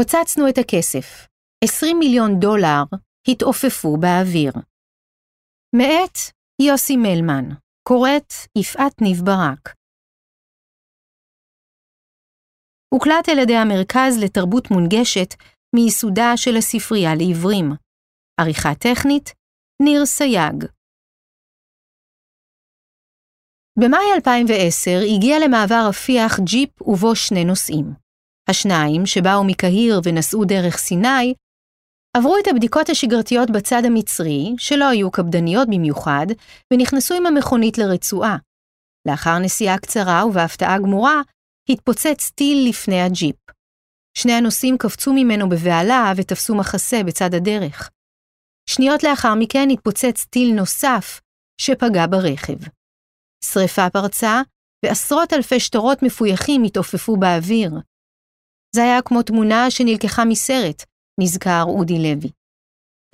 פוצצנו את הכסף. 20 מיליון דולר התעופפו באוויר. מאת יוסי מלמן, קוראת יפעת ניב ברק. הוקלט על ידי המרכז לתרבות מונגשת מייסודה של הספרייה לעיוורים. עריכה טכנית, ניר סייג. במאי 2010 הגיע למעבר רפיח ג'יפ ובו שני נוסעים. השניים, שבאו מקהיר ונסעו דרך סיני, עברו את הבדיקות השגרתיות בצד המצרי, שלא היו קפדניות במיוחד, ונכנסו עם המכונית לרצועה. לאחר נסיעה קצרה ובהפתעה גמורה, התפוצץ טיל לפני הג'יפ. שני הנוסעים קפצו ממנו בבהלה ותפסו מחסה בצד הדרך. שניות לאחר מכן התפוצץ טיל נוסף שפגע ברכב. שרפה פרצה, ועשרות אלפי שטרות מפויחים התעופפו באוויר. זה היה כמו תמונה שנלקחה מסרט, נזכר אודי לוי.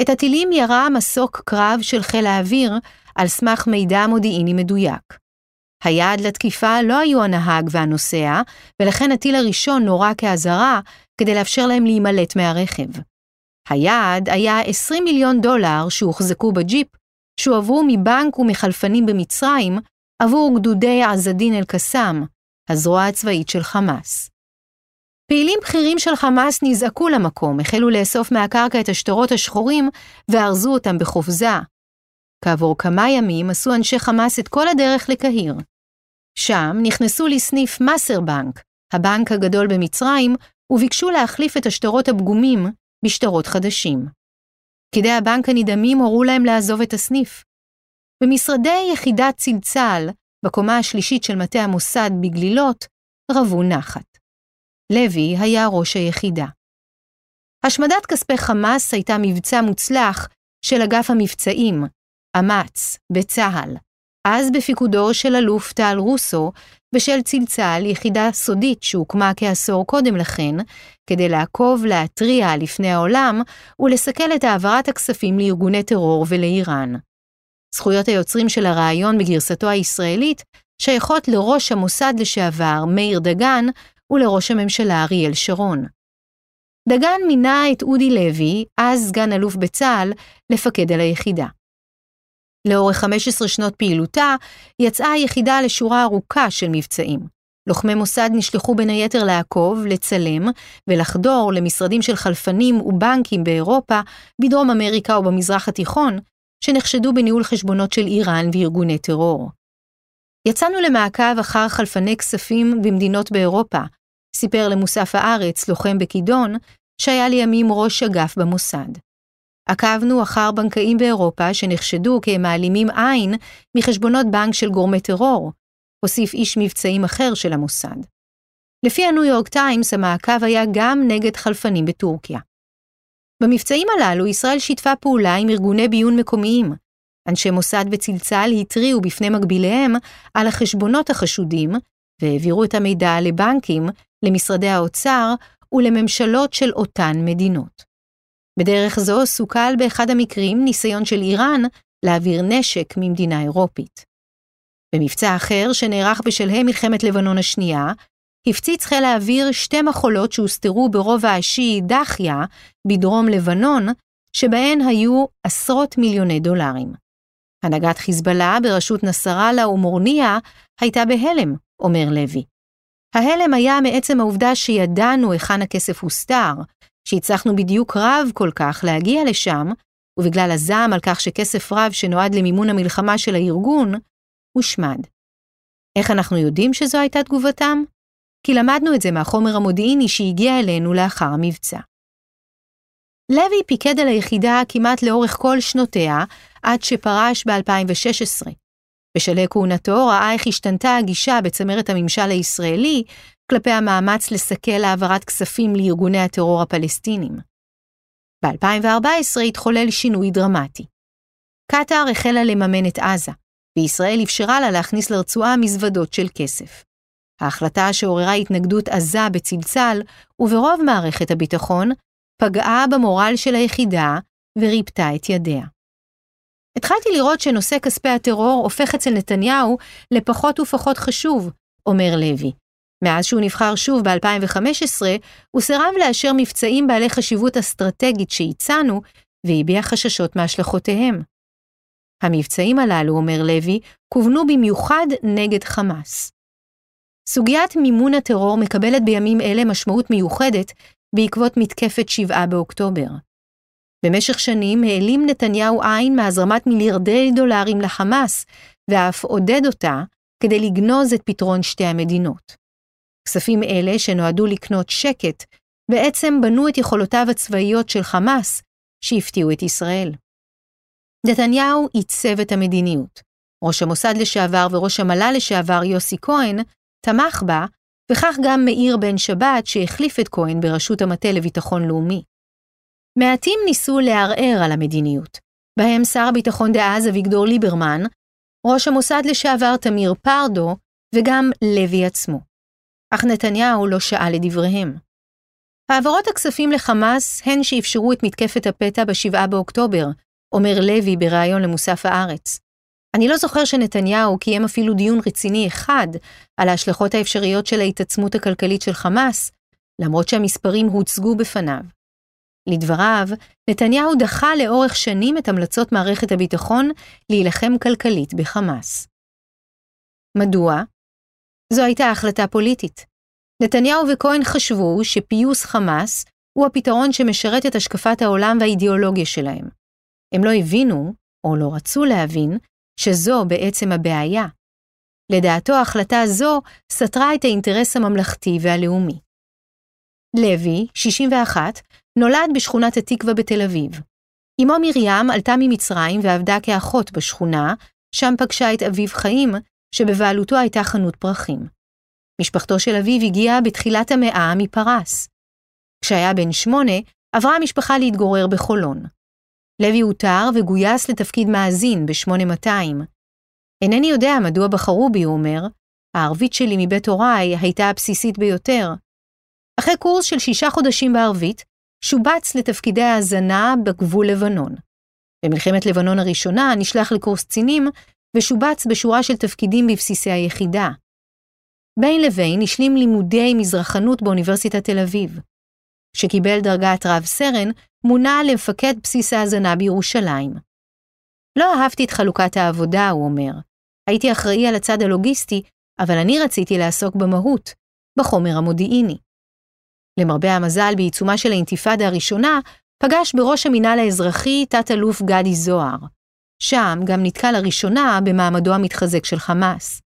את הטילים ירה מסוק קרב של חיל האוויר על סמך מידע מודיעיני מדויק. היעד לתקיפה לא היו הנהג והנוסע, ולכן הטיל הראשון נורה כאזהרה כדי לאפשר להם להימלט מהרכב. היעד היה 20 מיליון דולר שהוחזקו בג'יפ, שהועברו מבנק ומחלפנים במצרים עבור גדודי עזדין אל-קסאם, הזרוע הצבאית של חמאס. פעילים בכירים של חמאס נזעקו למקום, החלו לאסוף מהקרקע את השטרות השחורים וארזו אותם בחופזה. כעבור כמה ימים עשו אנשי חמאס את כל הדרך לקהיר. שם נכנסו לסניף מסר בנק, הבנק הגדול במצרים, וביקשו להחליף את השטרות הפגומים בשטרות חדשים. פקידי הבנק הנדהמים הורו להם לעזוב את הסניף. במשרדי יחידת צלצל, בקומה השלישית של מטה המוסד בגלילות, רבו נחת. לוי היה ראש היחידה. השמדת כספי חמאס הייתה מבצע מוצלח של אגף המבצעים, אמ"ץ, בצה"ל, אז בפיקודו של אלוף טל רוסו ושל צלצל, יחידה סודית שהוקמה כעשור קודם לכן, כדי לעקוב, להתריע לפני העולם ולסכל את העברת הכספים לארגוני טרור ולאיראן. זכויות היוצרים של הרעיון בגרסתו הישראלית שייכות לראש המוסד לשעבר, מאיר דגן, ולראש הממשלה אריאל שרון. דגן מינה את אודי לוי, אז סגן אלוף בצה"ל, לפקד על היחידה. לאורך 15 שנות פעילותה, יצאה היחידה לשורה ארוכה של מבצעים. לוחמי מוסד נשלחו בין היתר לעקוב, לצלם ולחדור למשרדים של חלפנים ובנקים באירופה, בדרום אמריקה ובמזרח התיכון, שנחשדו בניהול חשבונות של איראן וארגוני טרור. יצאנו למעקב אחר חלפני כספים במדינות באירופה, סיפר למוסף הארץ, לוחם בכידון, שהיה לימים ראש אגף במוסד. עקבנו אחר בנקאים באירופה שנחשדו כמעלימים עין מחשבונות בנק של גורמי טרור, הוסיף איש מבצעים אחר של המוסד. לפי הניו יורק טיימס, המעקב היה גם נגד חלפנים בטורקיה. במבצעים הללו ישראל שיתפה פעולה עם ארגוני ביון מקומיים. אנשי מוסד וצלצל התריעו בפני מקביליהם על החשבונות החשודים, והעבירו את המידע לבנקים, למשרדי האוצר ולממשלות של אותן מדינות. בדרך זו סוכל באחד המקרים ניסיון של איראן להעביר נשק ממדינה אירופית. במבצע אחר, שנערך בשלהי מלחמת לבנון השנייה, הפציץ חיל האוויר שתי מחולות שהוסתרו ברובע השיעי דחיה, בדרום לבנון, שבהן היו עשרות מיליוני דולרים. הנהגת חיזבאללה בראשות נסראללה ומורניה הייתה בהלם, אומר לוי. ההלם היה מעצם העובדה שידענו היכן הכסף הוסתר, שהצלחנו בדיוק רב כל כך להגיע לשם, ובגלל הזעם על כך שכסף רב שנועד למימון המלחמה של הארגון, הושמד. איך אנחנו יודעים שזו הייתה תגובתם? כי למדנו את זה מהחומר המודיעיני שהגיע אלינו לאחר המבצע. לוי פיקד על היחידה כמעט לאורך כל שנותיה, עד שפרש ב-2016. בשלהי כהונתו ראה איך השתנתה הגישה בצמרת הממשל הישראלי כלפי המאמץ לסכל העברת כספים לארגוני הטרור הפלסטינים. ב-2014 התחולל שינוי דרמטי. קטאר החלה לממן את עזה, וישראל אפשרה לה להכניס לרצועה מזוודות של כסף. ההחלטה שעוררה התנגדות עזה בצלצל וברוב מערכת הביטחון, פגעה במורל של היחידה וריפתה את ידיה. התחלתי לראות שנושא כספי הטרור הופך אצל נתניהו לפחות ופחות חשוב, אומר לוי, מאז שהוא נבחר שוב ב-2015, הוא סירב לאשר מבצעים בעלי חשיבות אסטרטגית שהצענו, והביע חששות מהשלכותיהם. המבצעים הללו, אומר לוי, כוונו במיוחד נגד חמאס. סוגיית מימון הטרור מקבלת בימים אלה משמעות מיוחדת בעקבות מתקפת 7 באוקטובר. במשך שנים העלים נתניהו עין מהזרמת מיליארדי דולרים לחמאס, ואף עודד אותה כדי לגנוז את פתרון שתי המדינות. כספים אלה, שנועדו לקנות שקט, בעצם בנו את יכולותיו הצבאיות של חמאס, שהפתיעו את ישראל. נתניהו עיצב את המדיניות. ראש המוסד לשעבר וראש המל"ל לשעבר יוסי כהן תמך בה, וכך גם מאיר בן שבת שהחליף את כהן בראשות המטה לביטחון לאומי. מעטים ניסו לערער על המדיניות, בהם שר הביטחון דאז אביגדור ליברמן, ראש המוסד לשעבר תמיר פרדו וגם לוי עצמו. אך נתניהו לא שאל לדבריהם. העברות הכספים לחמאס הן שאפשרו את מתקפת הפתע ב-7 באוקטובר, אומר לוי בריאיון למוסף הארץ. אני לא זוכר שנתניהו קיים אפילו דיון רציני אחד על ההשלכות האפשריות של ההתעצמות הכלכלית של חמאס, למרות שהמספרים הוצגו בפניו. לדבריו, נתניהו דחה לאורך שנים את המלצות מערכת הביטחון להילחם כלכלית בחמאס. מדוע? זו הייתה החלטה פוליטית. נתניהו וכהן חשבו שפיוס חמאס הוא הפתרון שמשרת את השקפת העולם והאידיאולוגיה שלהם. הם לא הבינו, או לא רצו להבין, שזו בעצם הבעיה. לדעתו החלטה זו סתרה את האינטרס הממלכתי והלאומי. לוי, 61, נולד בשכונת התקווה בתל אביב. אמו מרים עלתה ממצרים ועבדה כאחות בשכונה, שם פגשה את אביו חיים, שבבעלותו הייתה חנות פרחים. משפחתו של אביו הגיעה בתחילת המאה מפרס. כשהיה בן שמונה, עברה המשפחה להתגורר בחולון. לוי הותר וגויס לתפקיד מאזין ב-8200. אינני יודע מדוע בחרו בי, הוא אומר, הערבית שלי מבית הוריי הייתה הבסיסית ביותר. אחרי קורס של שישה חודשים בערבית, שובץ לתפקידי האזנה בגבול לבנון. במלחמת לבנון הראשונה נשלח לקורס קצינים ושובץ בשורה של תפקידים בבסיסי היחידה. בין לבין השלים לימודי מזרחנות באוניברסיטת תל אביב. כשקיבל דרגת רב סרן, מונה למפקד בסיס ההאזנה בירושלים. לא אהבתי את חלוקת העבודה, הוא אומר. הייתי אחראי על הצד הלוגיסטי, אבל אני רציתי לעסוק במהות, בחומר המודיעיני. למרבה המזל, בעיצומה של האינתיפאדה הראשונה, פגש בראש המינהל האזרחי תת-אלוף גדי זוהר. שם גם נתקע לראשונה במעמדו המתחזק של חמאס.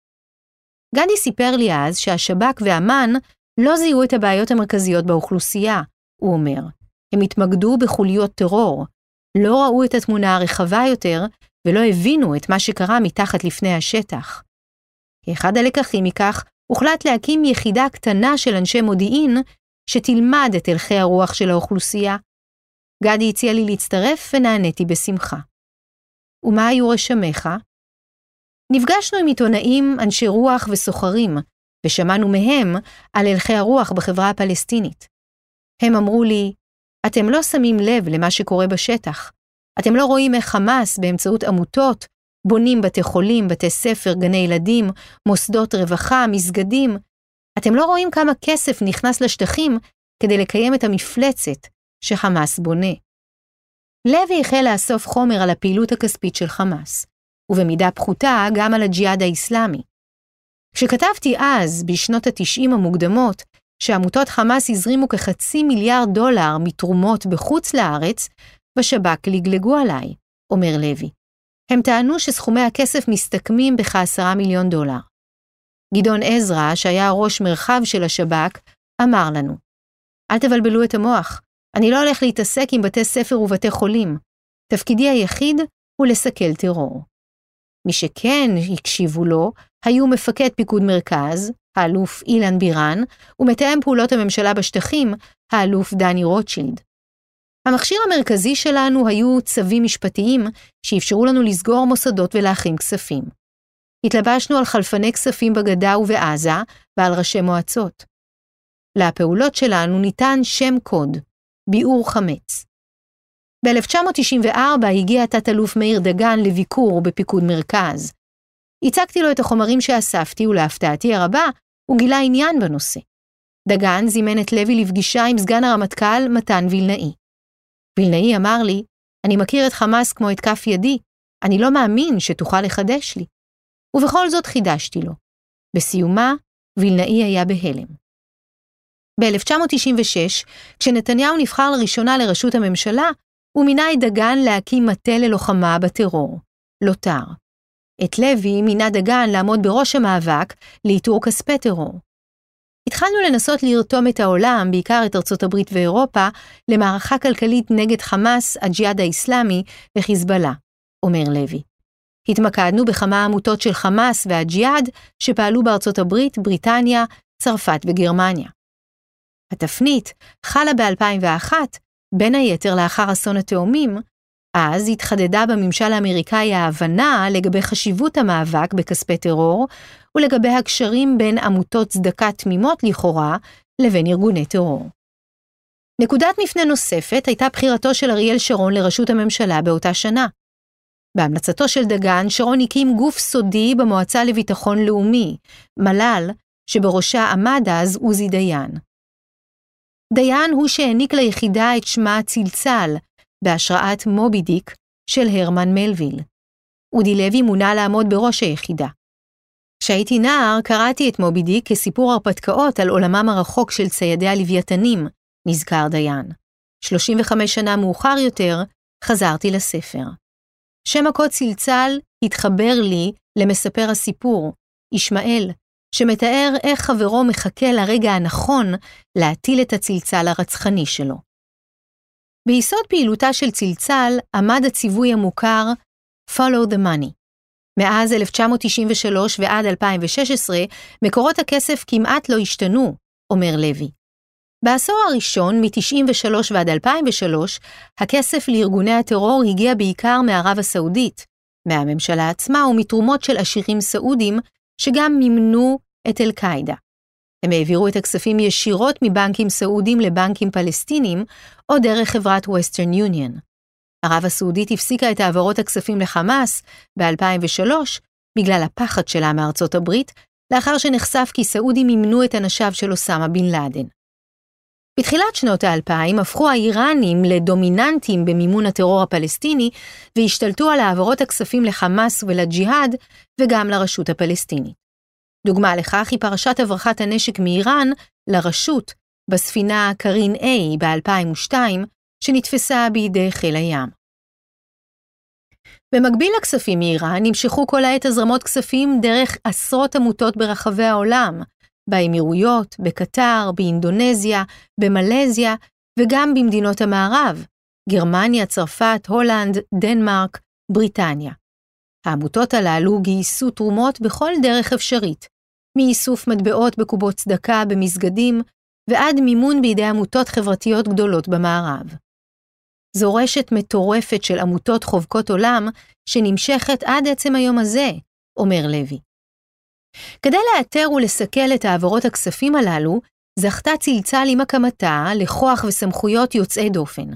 גדי סיפר לי אז שהשב"כ ואמ"ן לא זיהו את הבעיות המרכזיות באוכלוסייה, הוא אומר. הם התמקדו בחוליות טרור, לא ראו את התמונה הרחבה יותר ולא הבינו את מה שקרה מתחת לפני השטח. כאחד הלקחים מכך, הוחלט להקים יחידה קטנה של אנשי מודיעין שתלמד את הלכי הרוח של האוכלוסייה. גדי הציע לי להצטרף ונעניתי בשמחה. ומה היו רשמיך? נפגשנו עם עיתונאים, אנשי רוח וסוחרים, ושמענו מהם על הלכי הרוח בחברה הפלסטינית. הם אמרו לי, אתם לא שמים לב למה שקורה בשטח. אתם לא רואים איך חמאס, באמצעות עמותות, בונים בתי חולים, בתי ספר, גני ילדים, מוסדות רווחה, מסגדים. אתם לא רואים כמה כסף נכנס לשטחים כדי לקיים את המפלצת שחמאס בונה. לוי החל לאסוף חומר על הפעילות הכספית של חמאס, ובמידה פחותה גם על הג'יהאד האיסלאמי. כשכתבתי אז, בשנות ה-90 המוקדמות, שעמותות חמאס הזרימו כחצי מיליארד דולר מתרומות בחוץ לארץ, בשב"כ לגלגו עליי, אומר לוי. הם טענו שסכומי הכסף מסתכמים בכעשרה מיליון דולר. גדעון עזרא, שהיה ראש מרחב של השב"כ, אמר לנו, אל תבלבלו את המוח, אני לא הולך להתעסק עם בתי ספר ובתי חולים. תפקידי היחיד הוא לסכל טרור. מי שכן הקשיבו לו היו מפקד פיקוד מרכז, האלוף אילן בירן, ומתאם פעולות הממשלה בשטחים, האלוף דני רוטשילד. המכשיר המרכזי שלנו היו צווים משפטיים שאפשרו לנו לסגור מוסדות ולהכין כספים. התלבשנו על חלפני כספים בגדה ובעזה ועל ראשי מועצות. לפעולות שלנו ניתן שם קוד, ביעור חמץ. ב-1994 הגיע תת-אלוף מאיר דגן לביקור בפיקוד מרכז. הצגתי לו את החומרים שאספתי, ולהפתעתי הרבה, הוא גילה עניין בנושא. דגן זימן את לוי לפגישה עם סגן הרמטכ"ל מתן וילנאי. וילנאי אמר לי, אני מכיר את חמאס כמו את כף ידי, אני לא מאמין שתוכל לחדש לי. ובכל זאת חידשתי לו. בסיומה, וילנאי היה בהלם. ב-1996, כשנתניהו נבחר לראשונה לראשות הממשלה, הוא מינה את דגן להקים מטה ללוחמה בטרור, לוט"ר. את לוי מינה דגן לעמוד בראש המאבק לאיתור כספי טרור. התחלנו לנסות לרתום את העולם, בעיקר את ארצות הברית ואירופה, למערכה כלכלית נגד חמאס, הג'יהאד האיסלאמי וחיזבאללה, אומר לוי. התמקדנו בכמה עמותות של חמאס והג'יהאד שפעלו בארצות הברית, בריטניה, צרפת וגרמניה. התפנית חלה ב-2001, בין היתר לאחר אסון התאומים, אז התחדדה בממשל האמריקאי ההבנה לגבי חשיבות המאבק בכספי טרור ולגבי הקשרים בין עמותות צדקה תמימות לכאורה לבין ארגוני טרור. נקודת מפנה נוספת הייתה בחירתו של אריאל שרון לראשות הממשלה באותה שנה. בהמלצתו של דגן, שרון הקים גוף סודי במועצה לביטחון לאומי, מל"ל, שבראשה עמד אז עוזי דיין. דיין הוא שהעניק ליחידה את שמה צלצל, בהשראת מובי דיק של הרמן מלוויל. אודי לוי מונה לעמוד בראש היחידה. כשהייתי נער, קראתי את מובי דיק כסיפור הרפתקאות על עולמם הרחוק של ציידי הלוויתנים, נזכר דיין. 35 שנה מאוחר יותר, חזרתי לספר. שם הקוד צלצל התחבר לי למספר הסיפור, ישמעאל, שמתאר איך חברו מחכה לרגע הנכון להטיל את הצלצל הרצחני שלו. ביסוד פעילותה של צלצל עמד הציווי המוכר Follow the Money. מאז 1993 ועד 2016, מקורות הכסף כמעט לא השתנו, אומר לוי. בעשור הראשון, מ-93 ועד 2003, הכסף לארגוני הטרור הגיע בעיקר מערב הסעודית, מהממשלה עצמה ומתרומות של עשירים סעודים, שגם מימנו את אל-קאעידה. הם העבירו את הכספים ישירות מבנקים סעודים לבנקים פלסטינים, או דרך חברת Western Union. ערב הסעודית הפסיקה את העברות הכספים לחמאס ב-2003 בגלל הפחד שלה מארצות הברית, לאחר שנחשף כי סעודים מימנו את אנשיו של אוסמה בן לאדן. בתחילת שנות האלפיים הפכו האיראנים לדומיננטים במימון הטרור הפלסטיני והשתלטו על העברות הכספים לחמאס ולג'יהאד וגם לרשות הפלסטינית. דוגמה לכך היא פרשת הברחת הנשק מאיראן לרשות בספינה קרין A ב-2002, שנתפסה בידי חיל הים. במקביל לכספים מאיראן נמשכו כל העת הזרמות כספים דרך עשרות עמותות ברחבי העולם, באמירויות, בקטר, באינדונזיה, במלזיה וגם במדינות המערב, גרמניה, צרפת, הולנד, דנמרק, בריטניה. העמותות הללו גייסו תרומות בכל דרך אפשרית, מאיסוף מטבעות בקובות צדקה במסגדים ועד מימון בידי עמותות חברתיות גדולות במערב. זו רשת מטורפת של עמותות חובקות עולם שנמשכת עד עצם היום הזה, אומר לוי. כדי לאתר ולסכל את העברות הכספים הללו, זכתה צלצל עם הקמתה לכוח וסמכויות יוצאי דופן.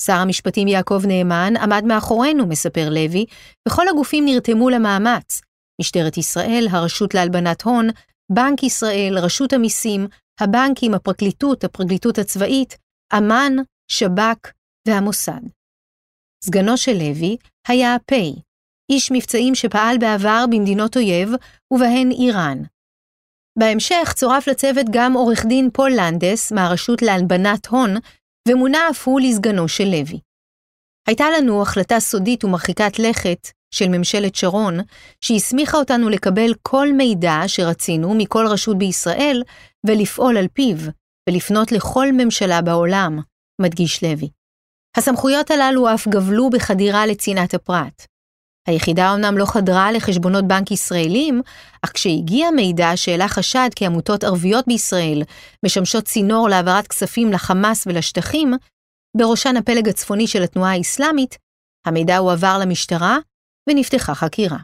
שר המשפטים יעקב נאמן עמד מאחורינו, מספר לוי, וכל הגופים נרתמו למאמץ. משטרת ישראל, הרשות להלבנת הון, בנק ישראל, רשות המיסים, הבנקים, הפרקליטות, הפרקליטות הצבאית, אמ"ן, שב"כ והמוסד. סגנו של לוי היה הפ', איש מבצעים שפעל בעבר במדינות אויב, ובהן איראן. בהמשך צורף לצוות גם עורך דין פול לנדס מהרשות להלבנת הון, ומונה אף הוא לסגנו של לוי. הייתה לנו החלטה סודית ומרחיקת לכת של ממשלת שרון, שהסמיכה אותנו לקבל כל מידע שרצינו מכל רשות בישראל ולפעול על פיו, ולפנות לכל ממשלה בעולם, מדגיש לוי. הסמכויות הללו אף גבלו בחדירה לצנעת הפרט. היחידה אמנם לא חדרה לחשבונות בנק ישראלים, אך כשהגיע מידע שהעלה חשד כי עמותות ערביות בישראל משמשות צינור להעברת כספים לחמאס ולשטחים, בראשן הפלג הצפוני של התנועה האסלאמית, המידע הועבר למשטרה ונפתחה חקירה.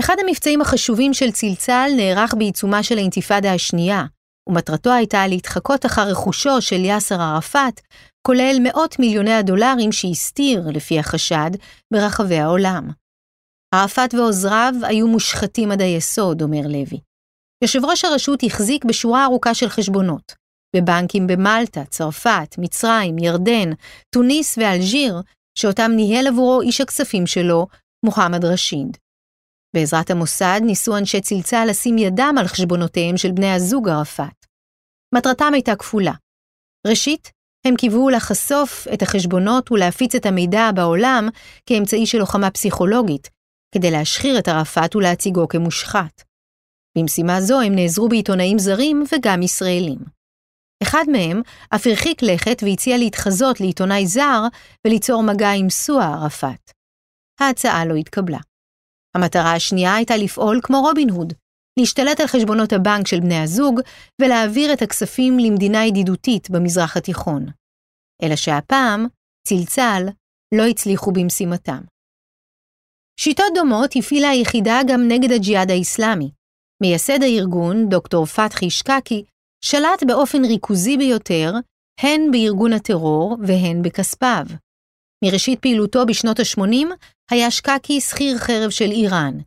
אחד המבצעים החשובים של צלצל נערך בעיצומה של האינתיפאדה השנייה, ומטרתו הייתה להתחקות אחר רכושו של יאסר ערפאת, כולל מאות מיליוני הדולרים שהסתיר, לפי החשד, ברחבי העולם. ערפאת ועוזריו היו מושחתים עד היסוד, אומר לוי. יושב ראש הרשות החזיק בשורה ארוכה של חשבונות, בבנקים במלטה, צרפת, מצרים, ירדן, תוניס ואלג'יר, שאותם ניהל עבורו איש הכספים שלו, מוחמד רשיד. בעזרת המוסד ניסו אנשי צלצל לשים ידם על חשבונותיהם של בני הזוג ערפאת. מטרתם הייתה כפולה. ראשית, הם קיוו לחשוף את החשבונות ולהפיץ את המידע בעולם כאמצעי של לוחמה פסיכולוגית, כדי להשחיר את ערפאת ולהציגו כמושחת. במשימה זו הם נעזרו בעיתונאים זרים וגם ישראלים. אחד מהם אף הרחיק לכת והציע להתחזות לעיתונאי זר וליצור מגע עם סוע ערפאת. ההצעה לא התקבלה. המטרה השנייה הייתה לפעול כמו רובין הוד, להשתלט על חשבונות הבנק של בני הזוג ולהעביר את הכספים למדינה ידידותית במזרח התיכון. אלא שהפעם, צלצל, לא הצליחו במשימתם. שיטות דומות הפעילה היחידה גם נגד הג'יהאד האסלאמי. מייסד הארגון, דוקטור פתחי שקקי, שלט באופן ריכוזי ביותר, הן בארגון הטרור והן בכספיו. מראשית פעילותו בשנות ה-80 היה שקקי שכיר חרב של איראן.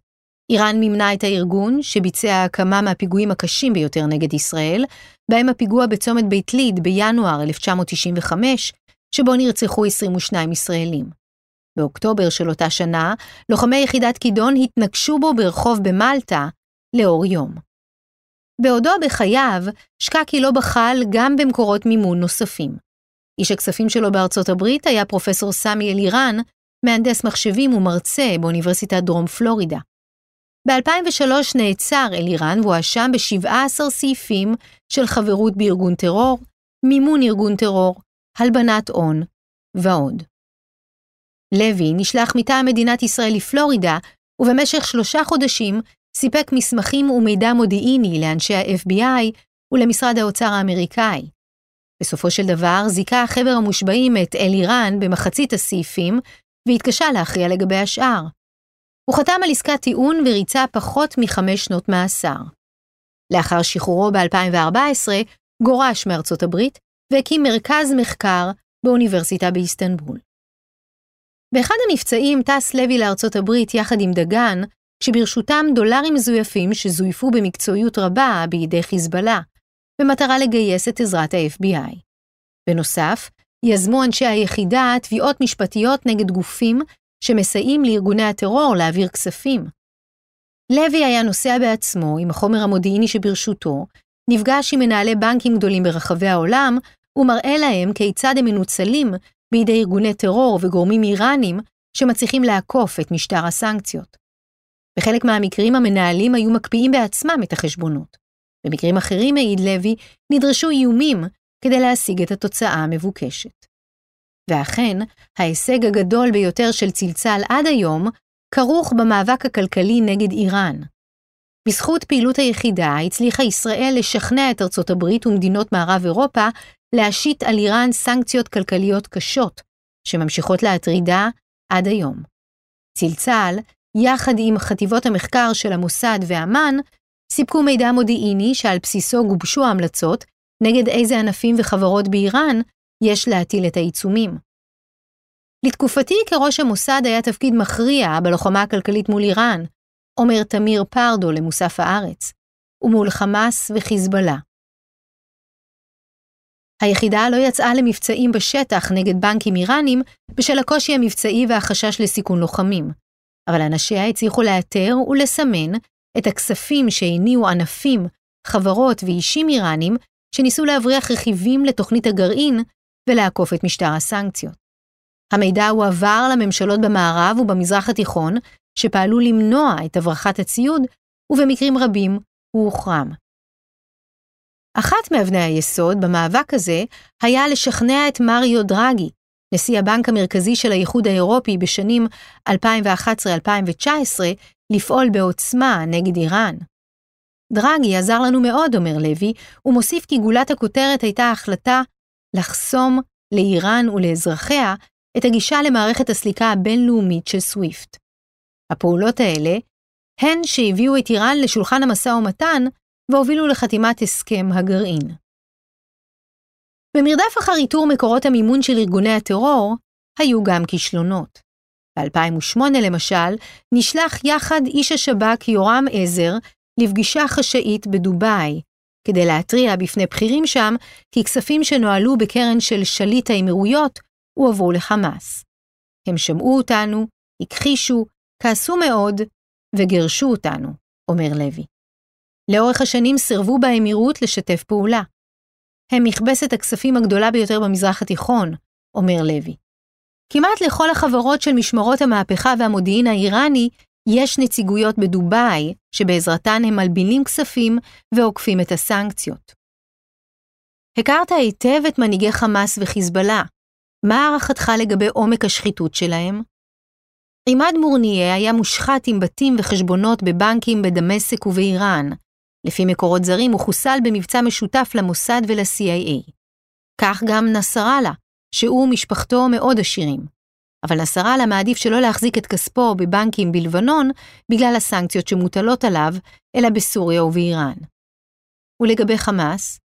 איראן מימנה את הארגון, שביצע כמה מהפיגועים הקשים ביותר נגד ישראל, בהם הפיגוע בצומת בית ליד בינואר 1995, שבו נרצחו 22 ישראלים. באוקטובר של אותה שנה, לוחמי יחידת כידון התנגשו בו ברחוב במלטה לאור יום. בעודו בחייו, שקקי לא בחל גם במקורות מימון נוספים. איש הכספים שלו בארצות הברית היה פרופסור סמי אלירן, מהנדס מחשבים ומרצה באוניברסיטת דרום פלורידה. ב-2003 נעצר אלירן והואשם ב-17 סעיפים של חברות בארגון טרור, מימון ארגון טרור, הלבנת הון ועוד. לוי נשלח מטעם מדינת ישראל לפלורידה, ובמשך שלושה חודשים סיפק מסמכים ומידע מודיעיני לאנשי ה-FBI ולמשרד האוצר האמריקאי. בסופו של דבר זיכה החבר המושבעים את אלירן במחצית הסעיפים, והתקשה להכריע לגבי השאר. הוא חתם על עסקת טיעון וריצה פחות מחמש שנות מאסר. לאחר שחרורו ב-2014, גורש מארצות הברית והקים מרכז מחקר באוניברסיטה באיסטנבול. באחד המבצעים טס לוי לארצות הברית יחד עם דגן, כשברשותם דולרים מזויפים שזויפו במקצועיות רבה בידי חיזבאללה, במטרה לגייס את עזרת ה-FBI. בנוסף, יזמו אנשי היחידה תביעות משפטיות נגד גופים שמסייעים לארגוני הטרור להעביר כספים. לוי היה נוסע בעצמו עם החומר המודיעיני שברשותו, נפגש עם מנהלי בנקים גדולים ברחבי העולם, ומראה להם כיצד הם מנוצלים בידי ארגוני טרור וגורמים איראנים שמצליחים לעקוף את משטר הסנקציות. בחלק מהמקרים המנהלים היו מקפיאים בעצמם את החשבונות. במקרים אחרים, העיד לוי, נדרשו איומים כדי להשיג את התוצאה המבוקשת. ואכן, ההישג הגדול ביותר של צלצל עד היום כרוך במאבק הכלכלי נגד איראן. בזכות פעילות היחידה הצליחה ישראל לשכנע את ארצות הברית ומדינות מערב אירופה להשית על איראן סנקציות כלכליות קשות, שממשיכות להטרידה עד היום. צלצל, יחד עם חטיבות המחקר של המוסד ואמ"ן, סיפקו מידע מודיעיני שעל בסיסו גובשו ההמלצות נגד איזה ענפים וחברות באיראן יש להטיל את העיצומים. לתקופתי כראש המוסד היה תפקיד מכריע בלוחמה הכלכלית מול איראן, אומר תמיר פרדו למוסף הארץ, ומול חמאס וחיזבאללה. היחידה לא יצאה למבצעים בשטח נגד בנקים איראנים בשל הקושי המבצעי והחשש לסיכון לוחמים, אבל אנשיה הצליחו לאתר ולסמן את הכספים שהניעו ענפים, חברות ואישים איראנים שניסו להבריח רכיבים לתוכנית הגרעין ולעקוף את משטר הסנקציות. המידע הועבר לממשלות במערב ובמזרח התיכון, שפעלו למנוע את הברחת הציוד, ובמקרים רבים הוא הוחרם. אחת מאבני היסוד במאבק הזה היה לשכנע את מריו דרגי, נשיא הבנק המרכזי של האיחוד האירופי בשנים 2011-2019, לפעול בעוצמה נגד איראן. דרגי עזר לנו מאוד, אומר לוי, ומוסיף כי גולת הכותרת הייתה ההחלטה לחסום לאיראן ולאזרחיה את הגישה למערכת הסליקה הבינלאומית של סוויפט. הפעולות האלה הן שהביאו את איראן לשולחן המשא ומתן והובילו לחתימת הסכם הגרעין. במרדף אחר איתור מקורות המימון של ארגוני הטרור, היו גם כישלונות. ב-2008 למשל, נשלח יחד איש השב"כ יורם עזר לפגישה חשאית בדובאי, כדי להתריע בפני בכירים שם כי כספים שנוהלו בקרן של שליט האמירויות הועברו לחמאס. הם שמעו אותנו, הכחישו, כעסו מאוד וגירשו אותנו, אומר לוי. לאורך השנים סירבו באמירות לשתף פעולה. הם מכבסת הכספים הגדולה ביותר במזרח התיכון, אומר לוי. כמעט לכל החברות של משמרות המהפכה והמודיעין האיראני יש נציגויות בדובאי, שבעזרתן הם מלבינים כספים ועוקפים את הסנקציות. הכרת היטב את מנהיגי חמאס וחיזבאללה. מה הערכתך לגבי עומק השחיתות שלהם? עימאד מורניה היה מושחת עם בתים וחשבונות בבנקים בדמשק ובאיראן. לפי מקורות זרים הוא חוסל במבצע משותף למוסד ול-CIA. כך גם נסראללה, שהוא ומשפחתו מאוד עשירים. אבל נסראללה מעדיף שלא להחזיק את כספו בבנקים בלבנון בגלל הסנקציות שמוטלות עליו, אלא בסוריה ובאיראן. ולגבי חמאס?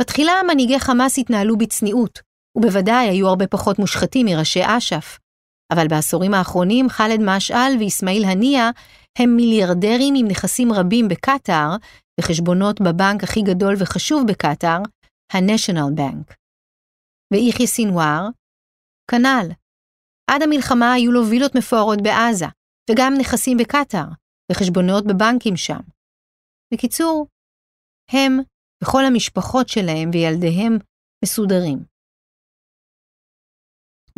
בתחילה מנהיגי חמאס התנהלו בצניעות, ובוודאי היו הרבה פחות מושחתים מראשי אש"ף. אבל בעשורים האחרונים ח'אלד משעל ואיסמעיל הנייה הם מיליארדרים עם נכסים רבים בקטאר, וחשבונות בבנק הכי גדול וחשוב בקטאר, ה-National Bank. ויחיא סינואר, כנ"ל. עד המלחמה היו לו וילות מפוארות בעזה, וגם נכסים בקטאר, וחשבונות בבנקים שם. בקיצור, הם וכל המשפחות שלהם וילדיהם מסודרים.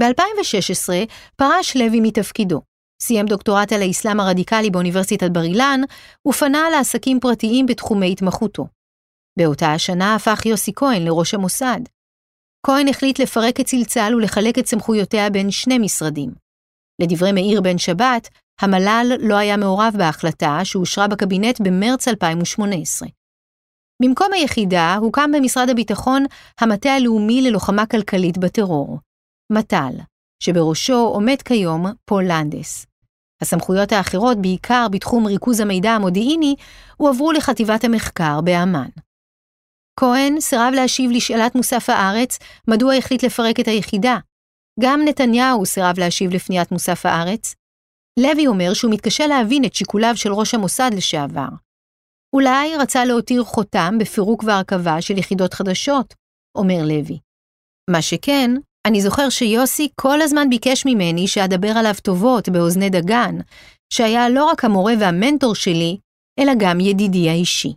ב-2016 פרש לוי מתפקידו, סיים דוקטורט על האסלאם הרדיקלי באוניברסיטת בר אילן, ופנה לעסקים פרטיים בתחומי התמחותו. באותה השנה הפך יוסי כהן לראש המוסד. כהן החליט לפרק את צלצל ולחלק את סמכויותיה בין שני משרדים. לדברי מאיר בן שבת, המל"ל לא היה מעורב בהחלטה שאושרה בקבינט במרץ 2018. במקום היחידה הוקם במשרד הביטחון המטה הלאומי ללוחמה כלכלית בטרור, מט"ל, שבראשו עומד כיום פול לנדס. הסמכויות האחרות, בעיקר בתחום ריכוז המידע המודיעיני, הועברו לחטיבת המחקר באמ"ן. כהן סירב להשיב לשאלת מוסף הארץ מדוע החליט לפרק את היחידה. גם נתניהו סירב להשיב לפניית מוסף הארץ. לוי אומר שהוא מתקשה להבין את שיקוליו של ראש המוסד לשעבר. אולי רצה להותיר חותם בפירוק והרכבה של יחידות חדשות, אומר לוי. מה שכן, אני זוכר שיוסי כל הזמן ביקש ממני שאדבר עליו טובות באוזני דגן, שהיה לא רק המורה והמנטור שלי, אלא גם ידידי האישי.